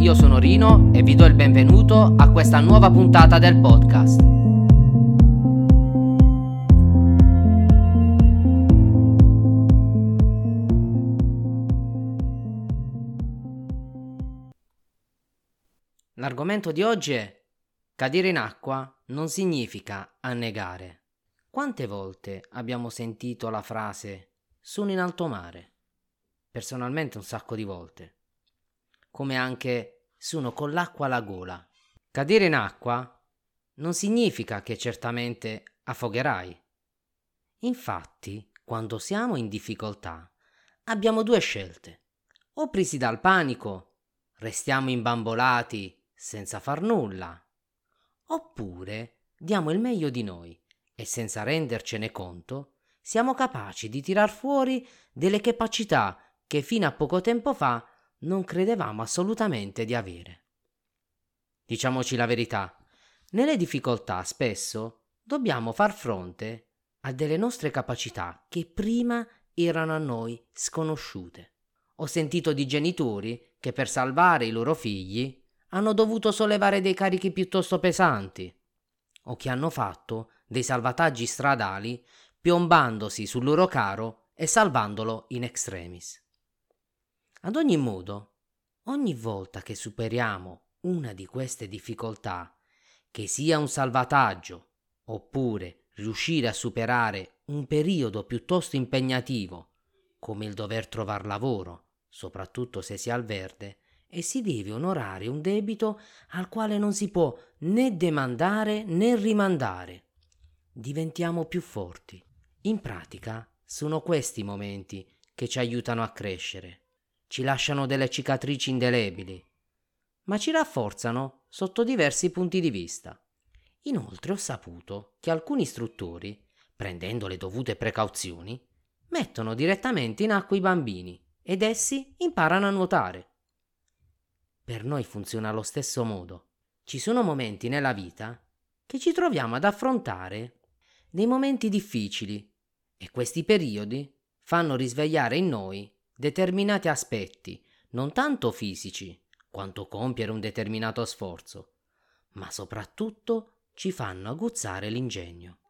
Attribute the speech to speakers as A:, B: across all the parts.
A: io sono Rino e vi do il benvenuto a questa nuova puntata del podcast. L'argomento di oggi è cadere in acqua non significa annegare. Quante volte abbiamo sentito la frase sono in alto mare? Personalmente un sacco di volte. Come anche sono con l'acqua alla gola. Cadere in acqua non significa che certamente affogherai. Infatti, quando siamo in difficoltà, abbiamo due scelte. O presi dal panico, restiamo imbambolati senza far nulla. Oppure diamo il meglio di noi e senza rendercene conto siamo capaci di tirar fuori delle capacità che fino a poco tempo fa non credevamo assolutamente di avere. Diciamoci la verità, nelle difficoltà spesso dobbiamo far fronte a delle nostre capacità che prima erano a noi sconosciute. Ho sentito di genitori che per salvare i loro figli hanno dovuto sollevare dei carichi piuttosto pesanti o che hanno fatto dei salvataggi stradali piombandosi sul loro caro e salvandolo in extremis. Ad ogni modo, ogni volta che superiamo una di queste difficoltà, che sia un salvataggio oppure riuscire a superare un periodo piuttosto impegnativo, come il dover trovare lavoro, soprattutto se si è al verde, e si deve onorare un debito al quale non si può né demandare né rimandare. Diventiamo più forti. In pratica sono questi momenti che ci aiutano a crescere. Ci lasciano delle cicatrici indelebili, ma ci rafforzano sotto diversi punti di vista. Inoltre ho saputo che alcuni istruttori, prendendo le dovute precauzioni, mettono direttamente in acqua i bambini ed essi imparano a nuotare. Per noi funziona allo stesso modo. Ci sono momenti nella vita che ci troviamo ad affrontare dei momenti difficili e questi periodi fanno risvegliare in noi determinati aspetti, non tanto fisici, quanto compiere un determinato sforzo, ma soprattutto ci fanno aguzzare l'ingegno.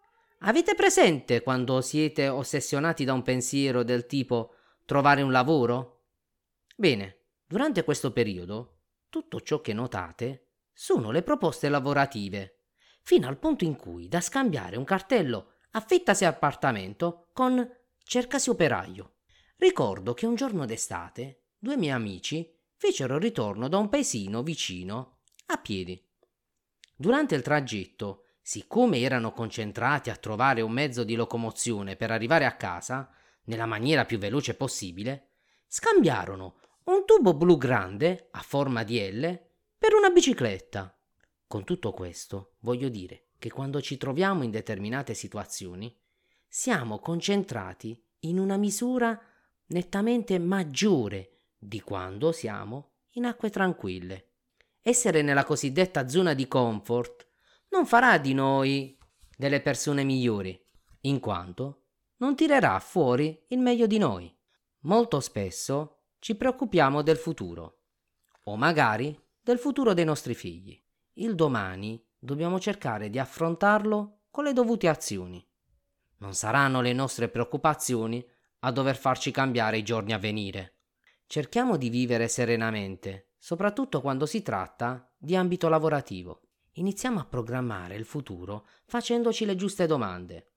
A: Avete presente quando siete ossessionati da un pensiero del tipo trovare un lavoro? Bene, durante questo periodo tutto ciò che notate sono le proposte lavorative, fino al punto in cui da scambiare un cartello affittasi appartamento con cercasi operaio. Ricordo che un giorno d'estate due miei amici fecero ritorno da un paesino vicino a piedi. Durante il tragitto, siccome erano concentrati a trovare un mezzo di locomozione per arrivare a casa nella maniera più veloce possibile, scambiarono un tubo blu grande a forma di L per una bicicletta. Con tutto questo voglio dire che quando ci troviamo in determinate situazioni siamo concentrati in una misura nettamente maggiore di quando siamo in acque tranquille. Essere nella cosiddetta zona di comfort non farà di noi delle persone migliori, in quanto non tirerà fuori il meglio di noi. Molto spesso ci preoccupiamo del futuro, o magari del futuro dei nostri figli. Il domani dobbiamo cercare di affrontarlo con le dovute azioni. Non saranno le nostre preoccupazioni a dover farci cambiare i giorni a venire. Cerchiamo di vivere serenamente, soprattutto quando si tratta di ambito lavorativo. Iniziamo a programmare il futuro facendoci le giuste domande.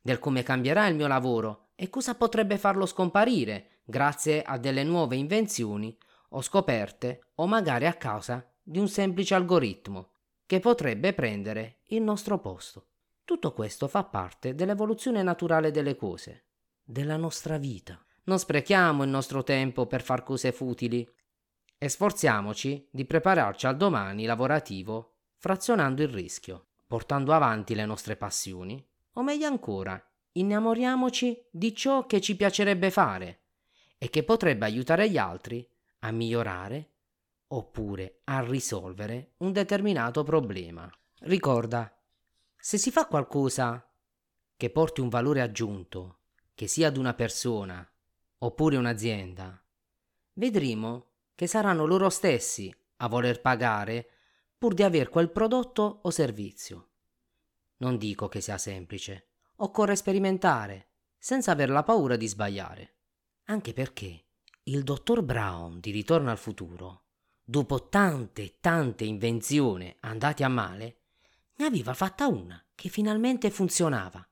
A: Del come cambierà il mio lavoro e cosa potrebbe farlo scomparire grazie a delle nuove invenzioni o scoperte o magari a causa di un semplice algoritmo che potrebbe prendere il nostro posto. Tutto questo fa parte dell'evoluzione naturale delle cose, della nostra vita. Non sprechiamo il nostro tempo per far cose futili e sforziamoci di prepararci al domani lavorativo frazionando il rischio, portando avanti le nostre passioni, o meglio ancora, innamoriamoci di ciò che ci piacerebbe fare e che potrebbe aiutare gli altri a migliorare oppure a risolvere un determinato problema. Ricorda, se si fa qualcosa che porti un valore aggiunto, che sia ad una persona oppure un'azienda, vedremo che saranno loro stessi a voler pagare pur di aver quel prodotto o servizio. Non dico che sia semplice, occorre sperimentare, senza aver la paura di sbagliare. Anche perché il dottor Brown di Ritorno al futuro, dopo tante e tante invenzioni andate a male, ne aveva fatta una che finalmente funzionava.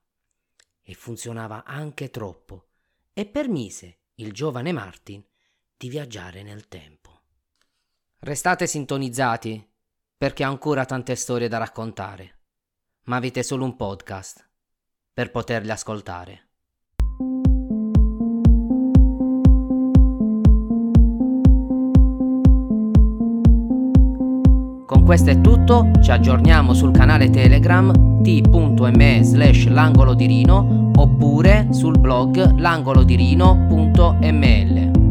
A: E funzionava anche troppo, e permise il giovane Martin di viaggiare nel tempo. Restate sintonizzati perché ho ancora tante storie da raccontare, ma avete solo un podcast per poterle ascoltare. Questo è tutto, ci aggiorniamo sul canale Telegram t.me slash l'angolo di Rino oppure sul blog langolodirino.me